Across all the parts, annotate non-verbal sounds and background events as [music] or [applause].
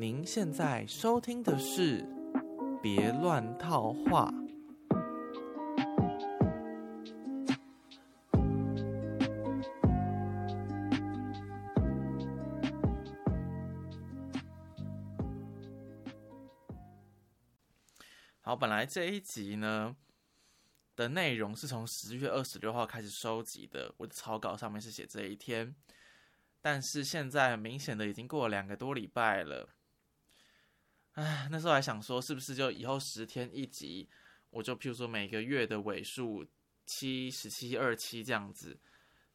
您现在收听的是《别乱套话》。好，本来这一集呢的内容是从十月二十六号开始收集的，我的草稿上面是写这一天，但是现在明显的已经过了两个多礼拜了。唉，那时候还想说，是不是就以后十天一集，我就譬如说每个月的尾数七十七二七这样子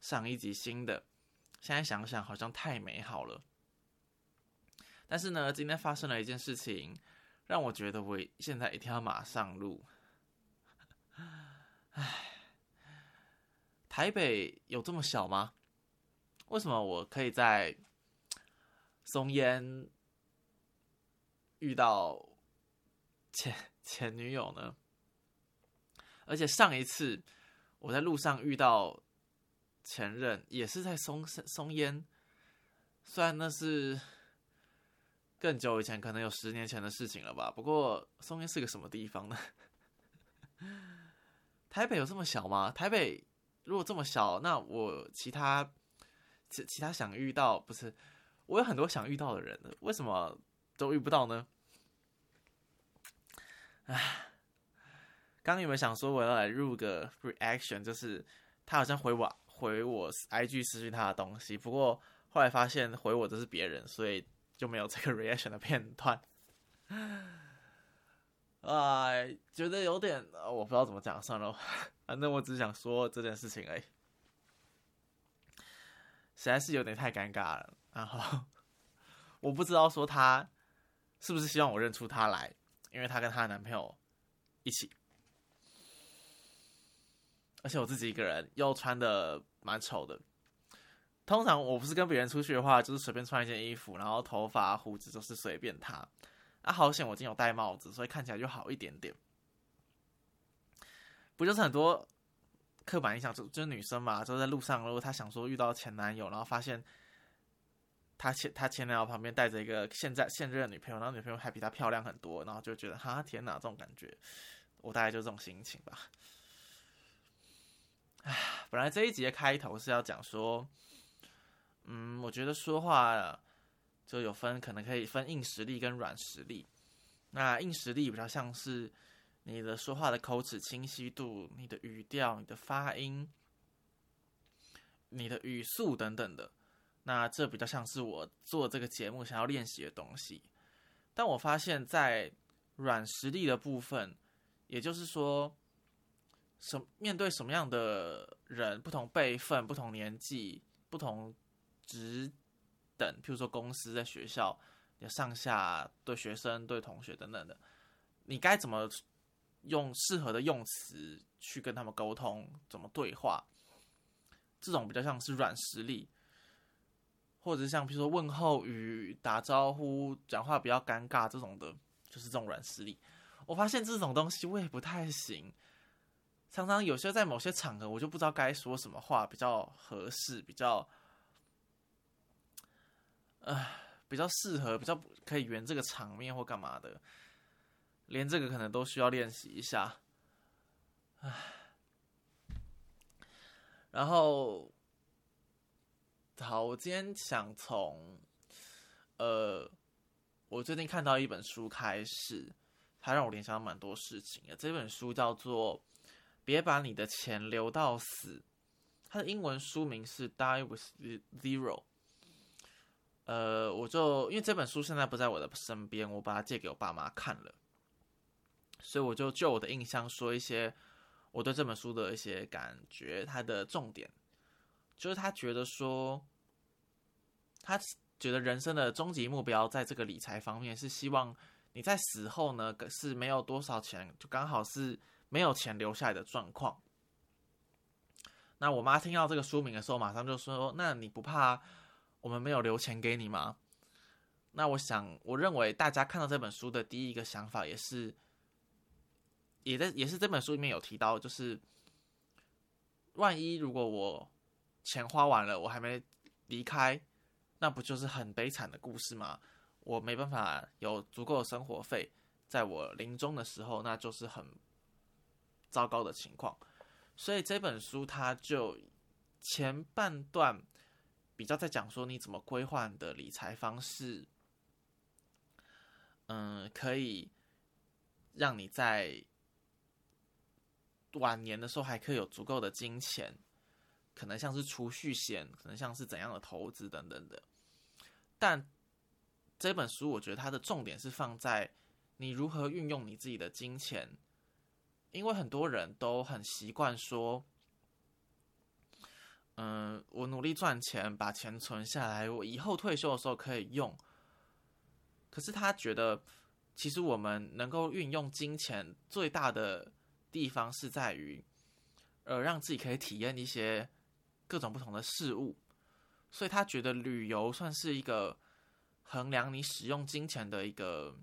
上一集新的。现在想想好像太美好了，但是呢，今天发生了一件事情。让我觉得我现在一定要马上录。唉，台北有这么小吗？为什么我可以在松烟遇到前 [laughs] 前女友呢？而且上一次我在路上遇到前任，也是在松松烟，虽然那是。更久以前，可能有十年前的事情了吧。不过松烟是个什么地方呢？[laughs] 台北有这么小吗？台北如果这么小，那我其他其其他想遇到，不是我有很多想遇到的人，为什么都遇不到呢？唉，刚有没有想说我要来入个 reaction？就是他好像回我回我 IG 私讯他的东西，不过后来发现回我的是别人，所以。就没有这个 reaction 的片段，哎，觉得有点，我不知道怎么讲，算了，[laughs] 反正我只想说这件事情而已，实在是有点太尴尬了。然后 [laughs] 我不知道说他是不是希望我认出他来，因为她跟她男朋友一起，而且我自己一个人又穿的蛮丑的。通常我不是跟别人出去的话，就是随便穿一件衣服，然后头发胡子都是随便他。啊，好险我今天有戴帽子，所以看起来就好一点点。不就是很多刻板印象，就就是女生嘛，就在路上，如果她想说遇到前男友，然后发现他前他前男友旁边带着一个现在现任女朋友，然后女朋友还比他漂亮很多，然后就觉得哈天哪，这种感觉，我大概就这种心情吧。唉，本来这一集的开头是要讲说。嗯，我觉得说话就有分，可能可以分硬实力跟软实力。那硬实力比较像是你的说话的口齿清晰度、你的语调、你的发音、你的语速等等的。那这比较像是我做这个节目想要练习的东西。但我发现，在软实力的部分，也就是说，什面对什么样的人，不同辈分、不同年纪、不同。职等，譬如说公司在学校，有上下对学生、对同学等等的，你该怎么用适合的用词去跟他们沟通？怎么对话？这种比较像是软实力，或者像比如说问候语、打招呼、讲话比较尴尬这种的，就是这种软实力。我发现这种东西我也不太行，常常有些在某些场合，我就不知道该说什么话比较合适，比较。呃，比较适合，比较可以圆这个场面或干嘛的，连这个可能都需要练习一下。唉，然后，好，我今天想从，呃，我最近看到一本书开始，它让我联想到蛮多事情的。这本书叫做《别把你的钱留到死》，它的英文书名是《Die with Zero》。呃，我就因为这本书现在不在我的身边，我把它借给我爸妈看了，所以我就就我的印象说一些我对这本书的一些感觉。它的重点就是他觉得说，他觉得人生的终极目标在这个理财方面是希望你在死后呢是没有多少钱，就刚好是没有钱留下来的状况。那我妈听到这个书名的时候，马上就说：“那你不怕？”我们没有留钱给你吗？那我想，我认为大家看到这本书的第一个想法，也是，也在也是这本书里面有提到，就是万一如果我钱花完了，我还没离开，那不就是很悲惨的故事吗？我没办法有足够的生活费，在我临终的时候，那就是很糟糕的情况。所以这本书它就前半段比较在讲说你怎么规划的理财方式，嗯，可以让你在晚年的时候还可以有足够的金钱，可能像是储蓄险，可能像是怎样的投资等等的，但。这本书我觉得它的重点是放在你如何运用你自己的金钱，因为很多人都很习惯说，嗯，我努力赚钱，把钱存下来，我以后退休的时候可以用。可是他觉得，其实我们能够运用金钱最大的地方是在于，呃，让自己可以体验一些各种不同的事物，所以他觉得旅游算是一个。衡量你使用金钱的一个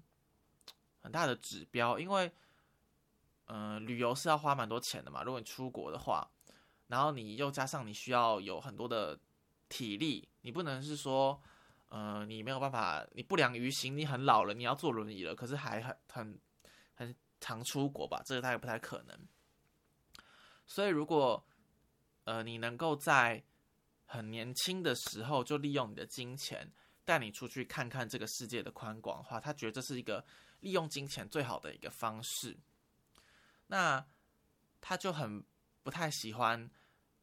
很大的指标，因为，嗯，旅游是要花蛮多钱的嘛。如果你出国的话，然后你又加上你需要有很多的体力，你不能是说，呃，你没有办法，你不良于行，你很老了，你要坐轮椅了，可是还很很很常出国吧？这个大概不太可能。所以，如果呃你能够在很年轻的时候就利用你的金钱。带你出去看看这个世界的宽广的话，他觉得这是一个利用金钱最好的一个方式。那他就很不太喜欢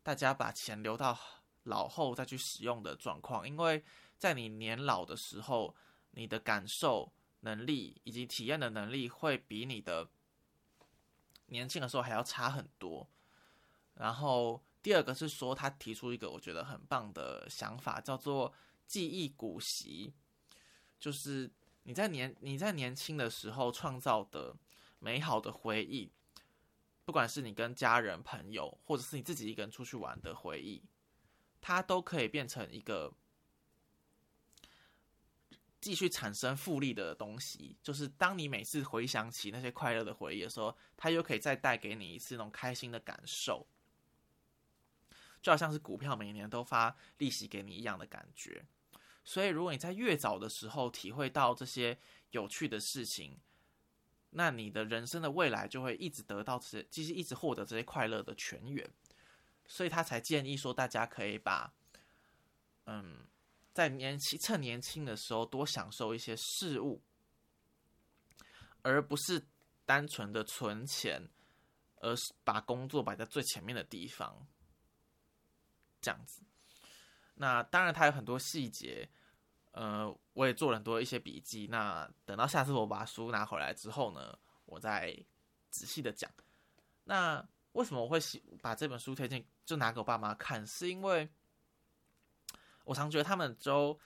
大家把钱留到老后再去使用的状况，因为在你年老的时候，你的感受能力以及体验的能力会比你的年轻的时候还要差很多。然后第二个是说，他提出一个我觉得很棒的想法，叫做。记忆古习，就是你在年你在年轻的时候创造的美好的回忆，不管是你跟家人朋友，或者是你自己一个人出去玩的回忆，它都可以变成一个继续产生复利的东西。就是当你每次回想起那些快乐的回忆的时候，它又可以再带给你一次那种开心的感受，就好像是股票每年都发利息给你一样的感觉。所以，如果你在越早的时候体会到这些有趣的事情，那你的人生的未来就会一直得到这些，其实一直获得这些快乐的泉源。所以他才建议说，大家可以把，嗯，在年轻趁年轻的时候多享受一些事物，而不是单纯的存钱，而是把工作摆在最前面的地方，这样子。那当然，它有很多细节。呃，我也做了很多一些笔记。那等到下次我把书拿回来之后呢，我再仔细的讲。那为什么我会喜把这本书推荐，就拿给我爸妈看？是因为我常觉得他们都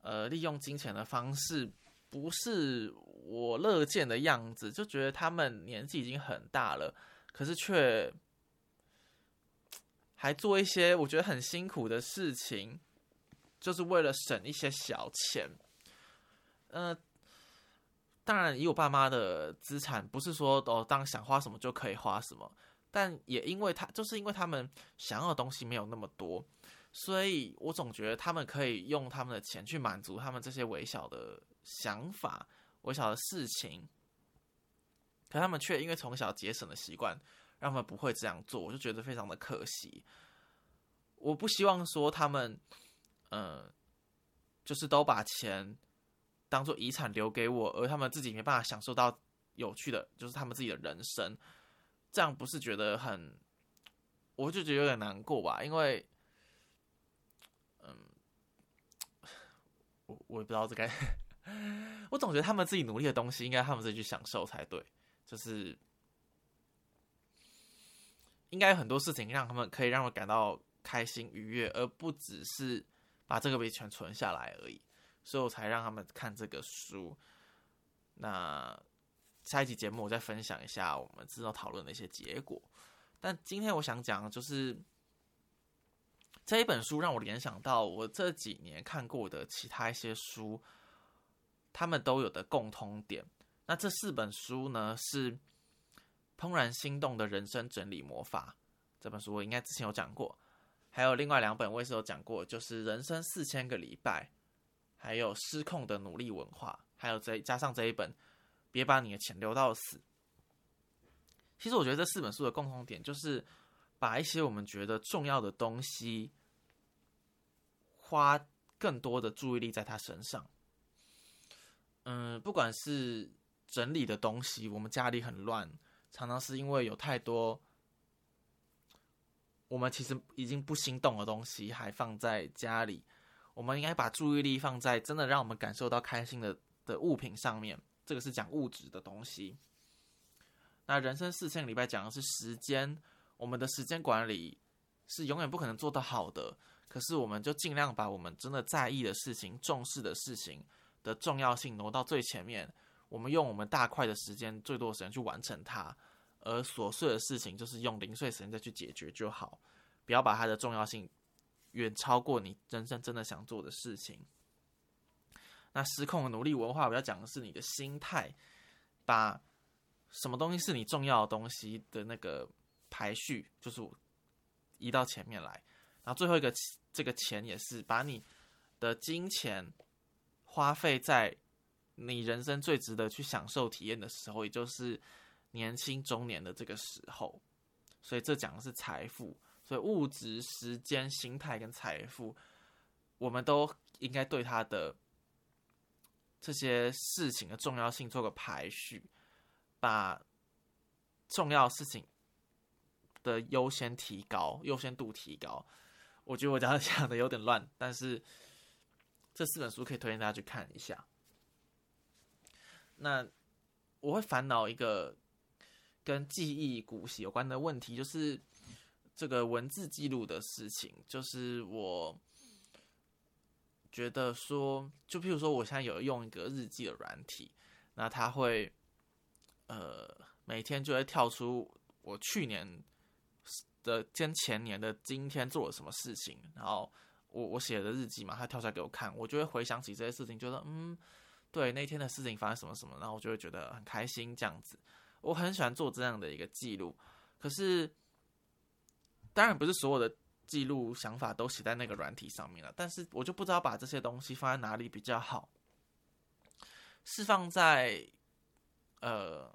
呃利用金钱的方式不是我乐见的样子，就觉得他们年纪已经很大了，可是却还做一些我觉得很辛苦的事情。就是为了省一些小钱，呃，当然以我爸妈的资产，不是说哦，当想花什么就可以花什么，但也因为他，就是因为他们想要的东西没有那么多，所以我总觉得他们可以用他们的钱去满足他们这些微小的想法、微小的事情，可他们却因为从小节省的习惯，让他们不会这样做，我就觉得非常的可惜。我不希望说他们。嗯，就是都把钱当做遗产留给我，而他们自己没办法享受到有趣的，就是他们自己的人生，这样不是觉得很，我就觉得有点难过吧？因为，嗯，我我也不知道这该，[laughs] 我总觉得他们自己努力的东西，应该他们自己去享受才对，就是应该有很多事情让他们可以让我感到开心愉悦，而不只是。把这个笔全存下来而已，所以我才让他们看这个书。那下一集节目我再分享一下我们之后讨论的一些结果。但今天我想讲的就是这一本书让我联想到我这几年看过的其他一些书，他们都有的共通点。那这四本书呢是《怦然心动的人生整理魔法》这本书，我应该之前有讲过。还有另外两本我也是有讲过，就是《人生四千个礼拜》，还有失控的努力文化，还有这加上这一本，别把你的钱留到死。其实我觉得这四本书的共同点就是把一些我们觉得重要的东西，花更多的注意力在他身上。嗯，不管是整理的东西，我们家里很乱，常常是因为有太多我们其实已经不心动的东西还放在家里。我们应该把注意力放在真的让我们感受到开心的的物品上面。这个是讲物质的东西。那人生四千礼拜讲的是时间，我们的时间管理是永远不可能做得好的。可是我们就尽量把我们真的在意的事情、重视的事情的重要性挪到最前面。我们用我们大块的时间、最多的时间去完成它，而琐碎的事情就是用零碎时间再去解决就好。不要把它的重要性远超过你人生真的想做的事情。那失控的努力文化，我要讲的是你的心态，把。什么东西是你重要的东西的那个排序，就是移到前面来。然后最后一个这个钱也是把你的金钱花费在你人生最值得去享受体验的时候，也就是年轻中年的这个时候。所以这讲的是财富，所以物质、时间、心态跟财富，我们都应该对它的这些事情的重要性做个排序。把重要事情的优先提高，优先度提高。我觉得我这样讲的有点乱，但是这四本书可以推荐大家去看一下。那我会烦恼一个跟记忆、古习有关的问题，就是这个文字记录的事情。就是我觉得说，就譬如说，我现在有用一个日记的软体，那它会。呃，每天就会跳出我去年的跟前年的今天做了什么事情，然后我我写的日记嘛，它跳出来给我看，我就会回想起这些事情，觉得嗯，对那天的事情发生什么什么，然后我就会觉得很开心这样子。我很喜欢做这样的一个记录，可是当然不是所有的记录想法都写在那个软体上面了，但是我就不知道把这些东西放在哪里比较好，是放在呃。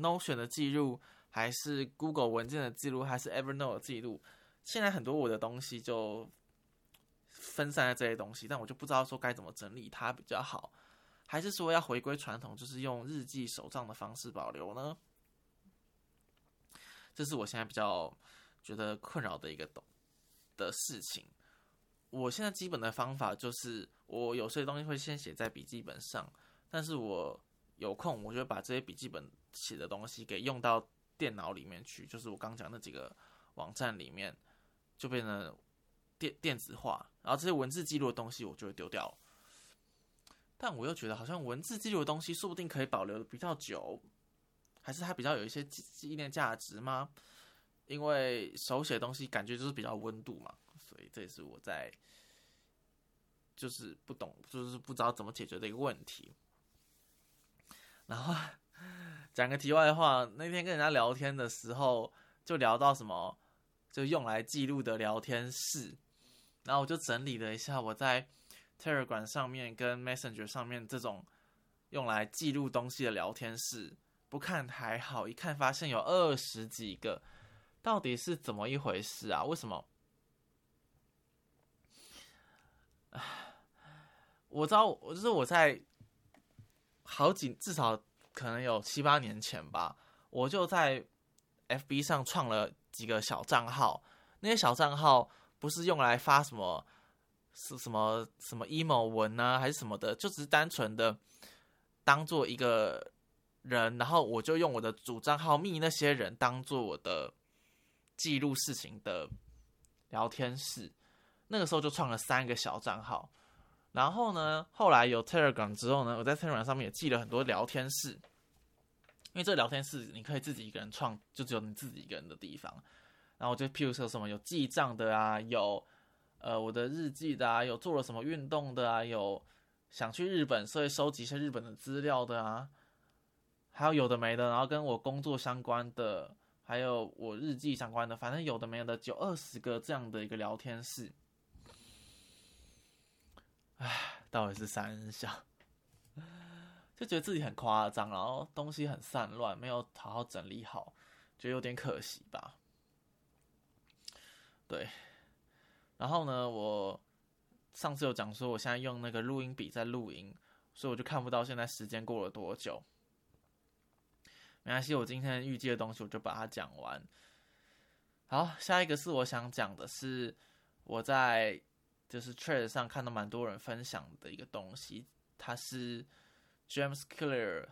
Notion 的记录，还是 Google 文件的记录，还是 Evernote 的记录？现在很多我的东西就分散在这些东西，但我就不知道说该怎么整理它比较好，还是说要回归传统，就是用日记手账的方式保留呢？这是我现在比较觉得困扰的一个懂的事情。我现在基本的方法就是，我有些东西会先写在笔记本上，但是我有空，我就把这些笔记本。写的东西给用到电脑里面去，就是我刚讲那几个网站里面，就变成电电子化，然后这些文字记录的东西我就会丢掉。但我又觉得好像文字记录的东西说不定可以保留的比较久，还是它比较有一些纪念价值吗？因为手写东西感觉就是比较温度嘛，所以这也是我在就是不懂，就是不知道怎么解决的一个问题。然后。[laughs] 讲个题外话，那天跟人家聊天的时候，就聊到什么，就用来记录的聊天室，然后我就整理了一下我在 Telegram 上面跟 Messenger 上面这种用来记录东西的聊天室，不看还好，一看发现有二十几个，到底是怎么一回事啊？为什么？我知道，我就是我在好几至少。可能有七八年前吧，我就在 F B 上创了几个小账号。那些小账号不是用来发什么是什么什么 emo 文啊，还是什么的，就只是单纯的当做一个人，然后我就用我的主账号密那些人当做我的记录事情的聊天室。那个时候就创了三个小账号。然后呢，后来有 Telegram 之后呢，我在 Telegram 上面也记了很多聊天室，因为这个聊天室你可以自己一个人创，就只有你自己一个人的地方。然后我就譬如说什么有记账的啊，有呃我的日记的啊，有做了什么运动的啊，有想去日本所以收集一些日本的资料的啊，还有有的没的，然后跟我工作相关的，还有我日记相关的，反正有的没的，就二十个这样的一个聊天室。唉，到底是三小，就觉得自己很夸张，然后东西很散乱，没有好好整理好，觉得有点可惜吧。对，然后呢，我上次有讲说，我现在用那个录音笔在录音，所以我就看不到现在时间过了多久。没关系，我今天预计的东西我就把它讲完。好，下一个是我想讲的是我在就是 t r a d e 上看到蛮多人分享的一个东西，它是 James Clear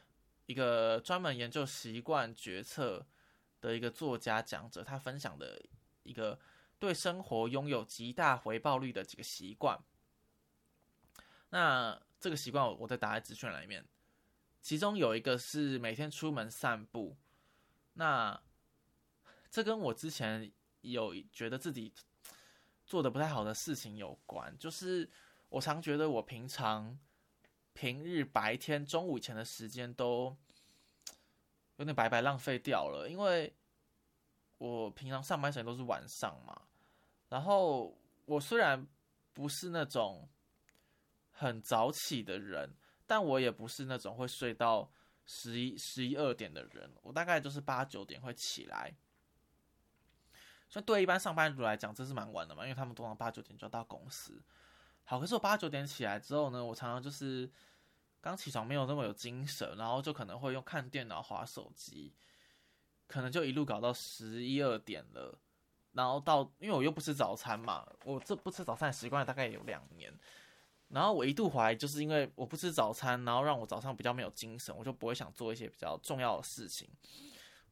一个专门研究习惯决策的一个作家讲者，他分享的一个对生活拥有极大回报率的几个习惯。那这个习惯我我在打在资讯里面。其中有一个是每天出门散步，那这跟我之前有觉得自己做的不太好的事情有关，就是我常觉得我平常平日白天中午前的时间都有点白白浪费掉了，因为我平常上班时间都是晚上嘛，然后我虽然不是那种很早起的人。但我也不是那种会睡到十一、十一二点的人，我大概就是八九点会起来。所以对一般上班族来讲，这是蛮晚的嘛，因为他们通常八九点就要到公司。好，可是我八九点起来之后呢，我常常就是刚起床没有那么有精神，然后就可能会用看电脑、划手机，可能就一路搞到十一二点了。然后到，因为我又不吃早餐嘛，我这不吃早餐习惯大概有两年。然后我一度怀疑，就是因为我不吃早餐，然后让我早上比较没有精神，我就不会想做一些比较重要的事情。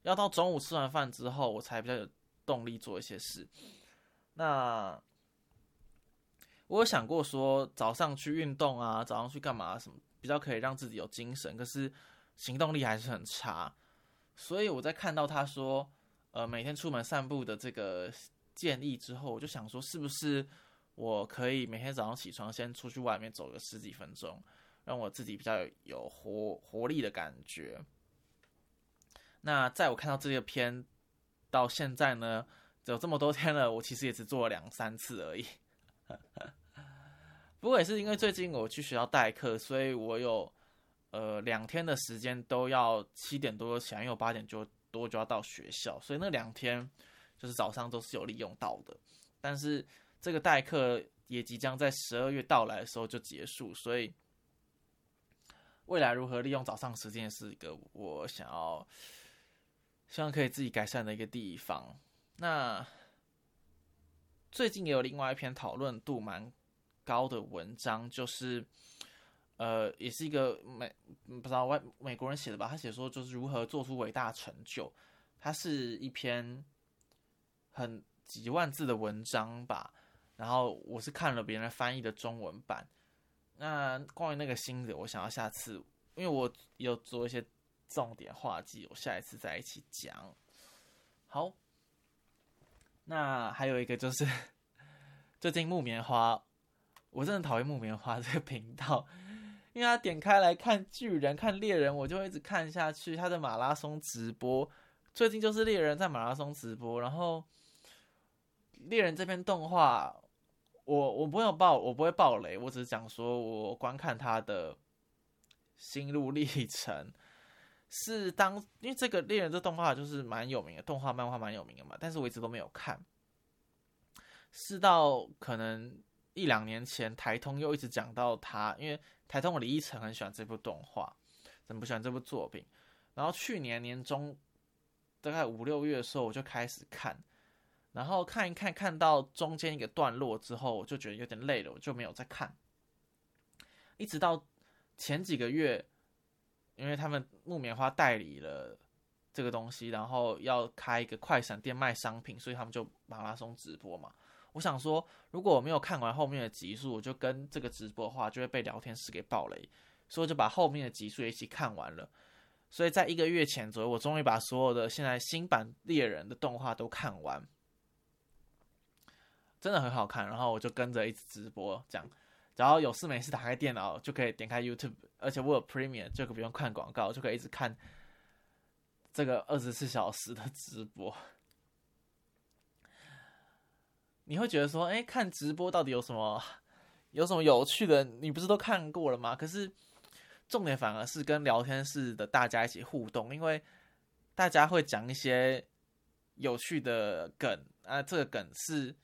要到中午吃完饭之后，我才比较有动力做一些事。那我有想过说，早上去运动啊，早上去干嘛什么，比较可以让自己有精神。可是行动力还是很差。所以我在看到他说，呃，每天出门散步的这个建议之后，我就想说，是不是？我可以每天早上起床，先出去外面走个十几分钟，让我自己比较有活活力的感觉。那在我看到这个片到现在呢，有这么多天了，我其实也只做了两三次而已。[laughs] 不过也是因为最近我去学校代课，所以我有呃两天的时间都要七点多起来，因为我八点就多就要到学校，所以那两天就是早上都是有利用到的，但是。这个代课也即将在十二月到来的时候就结束，所以未来如何利用早上时间是一个我想要希望可以自己改善的一个地方。那最近也有另外一篇讨论度蛮高的文章，就是呃，也是一个美不知道外美国人写的吧？他写说就是如何做出伟大成就，它是一篇很几万字的文章吧。然后我是看了别人翻译的中文版，那关于那个心得，我想要下次，因为我有做一些重点画记，我下一次再一起讲。好，那还有一个就是最近木棉花，我真的讨厌木棉花这个频道，因为他点开来看巨人、看猎人，我就一直看下去。他的马拉松直播，最近就是猎人在马拉松直播，然后猎人这篇动画。我我不会爆，我不会爆雷，我只是讲说我观看他的心路历程，是当因为这个猎人这动画就是蛮有名的，动画漫画蛮有名的嘛，但是我一直都没有看，是到可能一两年前台通又一直讲到他，因为台通李依晨很喜欢这部动画，很不喜欢这部作品，然后去年年中大概五六月的时候我就开始看。然后看一看，看到中间一个段落之后，我就觉得有点累了，我就没有再看。一直到前几个月，因为他们木棉花代理了这个东西，然后要开一个快闪店卖商品，所以他们就马拉松直播嘛。我想说，如果我没有看完后面的集数，我就跟这个直播的话就会被聊天室给爆雷，所以就把后面的集数也一起看完了。所以在一个月前左右，我终于把所有的现在新版猎人的动画都看完。真的很好看，然后我就跟着一直直播这样，然后有事没事打开电脑就可以点开 YouTube，而且我有 Premium，就不用看广告，就可以一直看这个二十四小时的直播。你会觉得说，哎，看直播到底有什么有什么有趣的？你不是都看过了吗？可是重点反而是跟聊天室的大家一起互动，因为大家会讲一些有趣的梗啊，这个梗是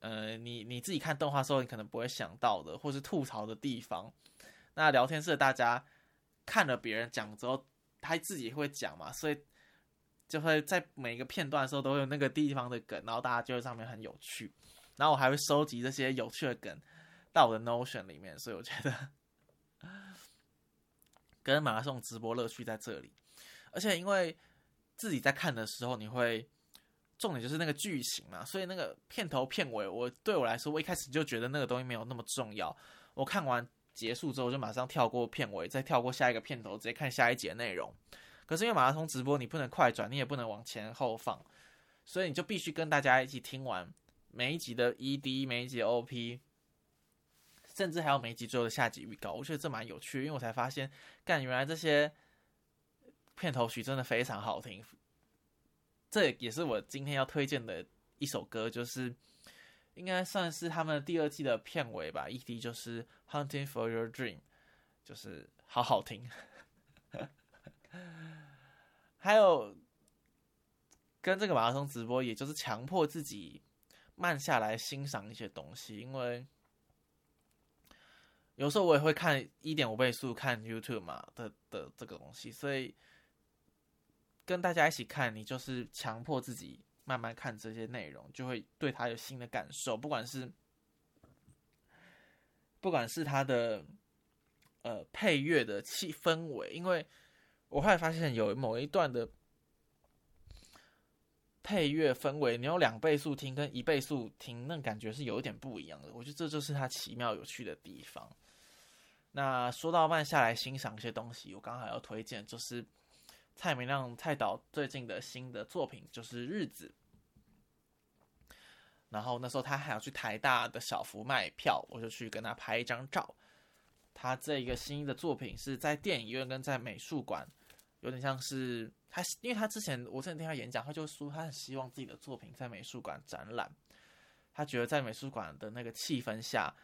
呃，你你自己看动画时候你可能不会想到的，或是吐槽的地方。那聊天室的大家看了别人讲之后，他自己会讲嘛，所以就会在每一个片段的时候都有那个地方的梗，然后大家就会上面很有趣。然后我还会收集这些有趣的梗到我的 Notion 里面，所以我觉得跟马拉松直播乐趣在这里。而且因为自己在看的时候，你会重点就是那个剧情嘛，所以那个片头片尾，我对我来说，我一开始就觉得那个东西没有那么重要。我看完结束之后，就马上跳过片尾，再跳过下一个片头，直接看下一节内容。可是因为马拉松直播，你不能快转，你也不能往前后放，所以你就必须跟大家一起听完。每一集的 ED，每一集的 OP，甚至还有每一集最后的下集预告，我觉得这蛮有趣，因为我才发现，干原来这些片头曲真的非常好听。这也是我今天要推荐的一首歌，就是应该算是他们第二季的片尾吧。ED 就是《Hunting for Your Dream》，就是好好听。还有跟这个马拉松直播，也就是强迫自己。慢下来欣赏一些东西，因为有时候我也会看一点五倍速看 YouTube 嘛的的这个东西，所以跟大家一起看，你就是强迫自己慢慢看这些内容，就会对他有新的感受。不管是不管是他的呃配乐的气氛围，因为我后来发现有某一段的。配乐氛围，你用两倍速听跟一倍速听，那感觉是有一点不一样的。我觉得这就是它奇妙有趣的地方。那说到慢下来欣赏一些东西，我刚好要推荐就是蔡明亮蔡导最近的新的作品，就是《日子》。然后那时候他还要去台大的小福卖票，我就去跟他拍一张照。他这个新的作品是在电影院跟在美术馆，有点像是。他因为他之前我之前听他演讲，他就说他很希望自己的作品在美术馆展览。他觉得在美术馆的那个气氛下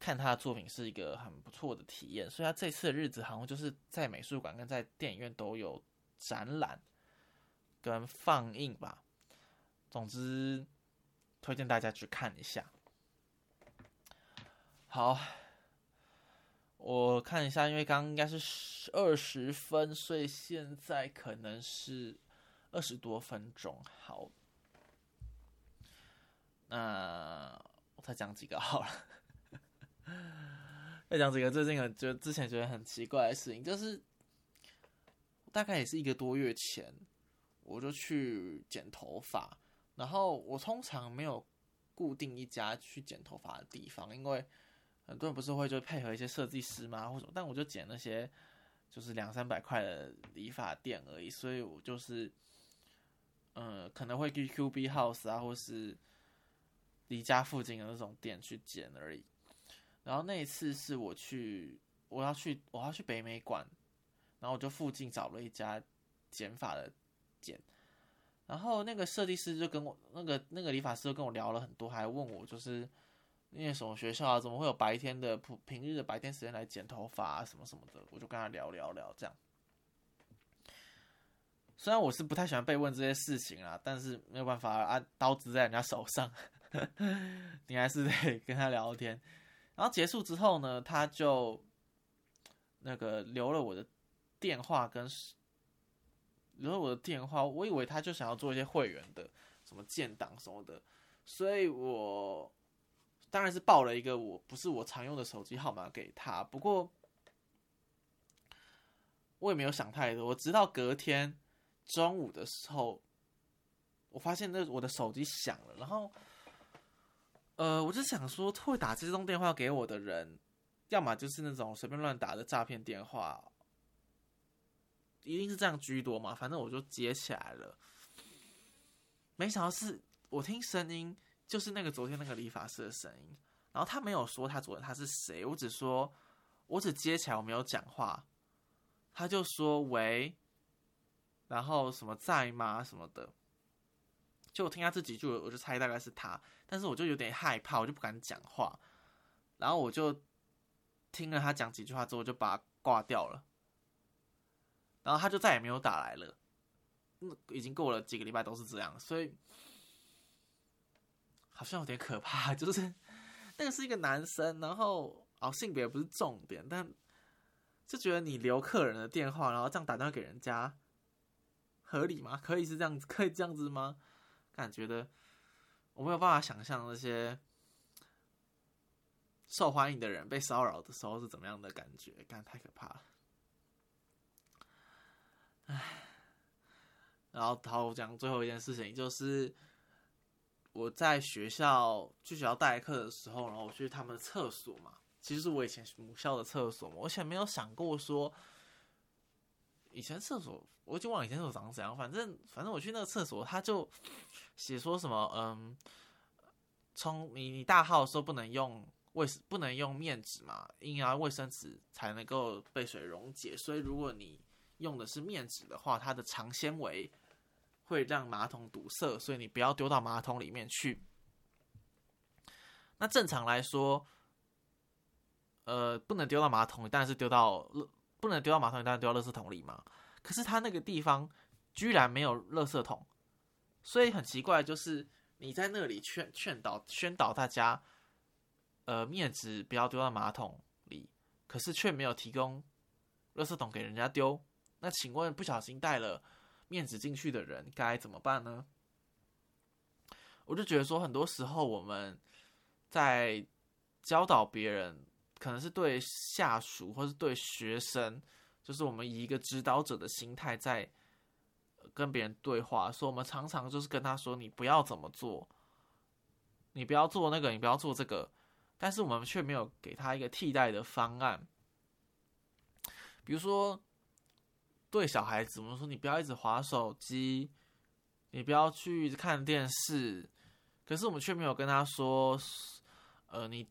看他的作品是一个很不错的体验，所以他这次的日子好像就是在美术馆跟在电影院都有展览跟放映吧。总之，推荐大家去看一下。好。我看一下，因为刚刚应该是二十分，所以现在可能是二十多分钟。好，那我再讲几个好了。再讲几个最近很就之前觉得很奇怪的事情，就是大概也是一个多月前，我就去剪头发，然后我通常没有固定一家去剪头发的地方，因为。很多人不是会就配合一些设计师吗，或者，但我就剪那些就是两三百块的理发店而已，所以我就是，呃，可能会去 Q B House 啊，或是离家附近的那种店去剪而已。然后那一次是我去，我要去，我要去北美馆，然后我就附近找了一家剪发的剪，然后那个设计师就跟我，那个那个理发师跟我聊了很多，还问我就是。念什么学校啊？怎么会有白天的普平日的白天时间来剪头发啊？什么什么的，我就跟他聊聊聊这样。虽然我是不太喜欢被问这些事情啊，但是没有办法啊，刀子在人家手上，[laughs] 你还是得跟他聊天。然后结束之后呢，他就那个留了我的电话跟留了我的电话，我以为他就想要做一些会员的什么建档什么的，所以我。当然是报了一个我不是我常用的手机号码给他，不过我也没有想太多。直到隔天中午的时候，我发现那我的手机响了，然后，呃，我就想说，会打这通电话给我的人，要么就是那种随便乱打的诈骗电话，一定是这样居多嘛。反正我就接起来了，没想到是我听声音。就是那个昨天那个理发师的声音，然后他没有说他昨天他是谁，我只说，我只接起来我没有讲话，他就说喂，然后什么在吗什么的，就我听他这几句，我就猜大概是他，但是我就有点害怕，我就不敢讲话，然后我就听了他讲几句话之后，就把他挂掉了。然后他就再也没有打来了。已经过了几个礼拜都是这样，所以好像有点可怕。[laughs] 就是那个是一个男生，然后哦性别不是重点，但就觉得你留客人的电话，然后这样打电话给人家，合理吗？可以是这样子，可以这样子吗？感觉的我没有办法想象那些受欢迎的人被骚扰的时候是怎么样的感觉，感觉太可怕了。唉。然后，好讲最后一件事情，就是我在学校去学校代课的时候，然后我去他们的厕所嘛。其实是我以前母校的厕所嘛，我以前没有想过说，以前厕所我就忘了以前厕所长怎样。反正反正我去那个厕所，他就 [laughs] 写说什么，嗯，从你你大号的时候不能用卫不能用面纸嘛，应该卫生纸才能够被水溶解。所以如果你用的是面纸的话，它的长纤维。会让马桶堵塞，所以你不要丢到马桶里面去。那正常来说，呃，不能丢到马桶，但是丢到不能丢到马桶里，但是丢到垃圾桶里嘛。可是他那个地方居然没有垃圾桶，所以很奇怪，就是你在那里劝劝导宣导大家，呃，面纸不要丢到马桶里，可是却没有提供垃圾桶给人家丢。那请问，不小心带了？面子进去的人该怎么办呢？我就觉得说，很多时候我们在教导别人，可能是对下属或是对学生，就是我们以一个指导者的心态在跟别人对话，说我们常常就是跟他说：“你不要怎么做，你不要做那个，你不要做这个。”但是我们却没有给他一个替代的方案，比如说。对小孩子，我们说你不要一直划手机，你不要去看电视。可是我们却没有跟他说，呃，你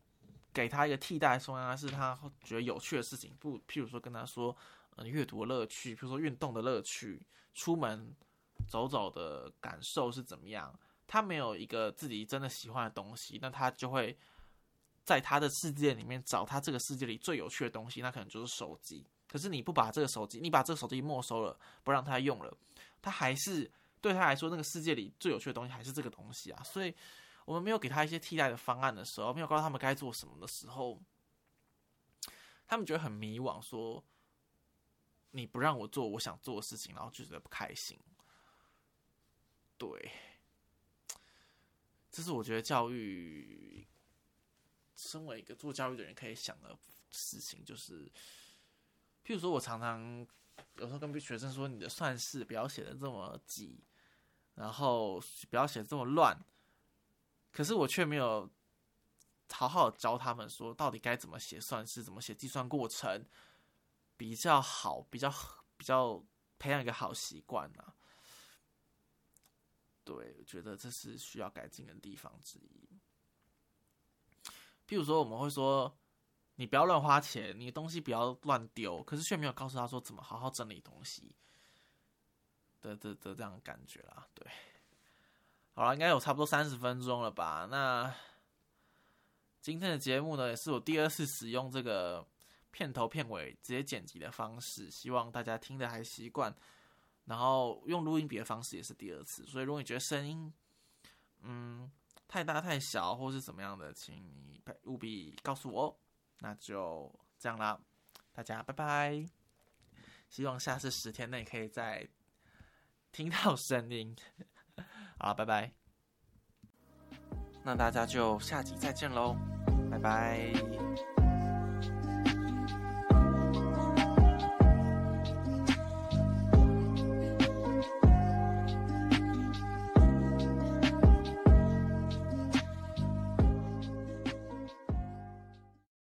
给他一个替代方案，是他觉得有趣的事情。不，譬如说跟他说，呃，阅读的乐趣，譬如说运动的乐趣，出门走走的感受是怎么样？他没有一个自己真的喜欢的东西，那他就会在他的世界里面找他这个世界里最有趣的东西，那可能就是手机。可是你不把这个手机，你把这个手机没收了，不让他用了，他还是对他来说，那个世界里最有趣的东西还是这个东西啊。所以，我们没有给他一些替代的方案的时候，没有告诉他们该做什么的时候，他们觉得很迷惘，说你不让我做我想做的事情，然后就觉得不开心。对，这是我觉得教育，身为一个做教育的人可以想的事情，就是。譬如说，我常常有时候跟学生说：“你的算式不要写的这么挤，然后不要写这么乱。”可是我却没有好好教他们说，到底该怎么写算式，怎么写计算过程比较好，比较比较培养一个好习惯呢？对，我觉得这是需要改进的地方之一。譬如说，我们会说。你不要乱花钱，你的东西不要乱丢，可是却没有告诉他说怎么好好整理东西的的的这样感觉啦。对，好了，应该有差不多三十分钟了吧？那今天的节目呢，也是我第二次使用这个片头片尾直接剪辑的方式，希望大家听的还习惯。然后用录音笔的方式也是第二次，所以如果你觉得声音嗯太大太小或是怎么样的，请你务必告诉我哦。那就这样啦，大家拜拜。希望下次十天内可以再听到声音。[laughs] 好，拜拜。那大家就下集再见喽，拜拜。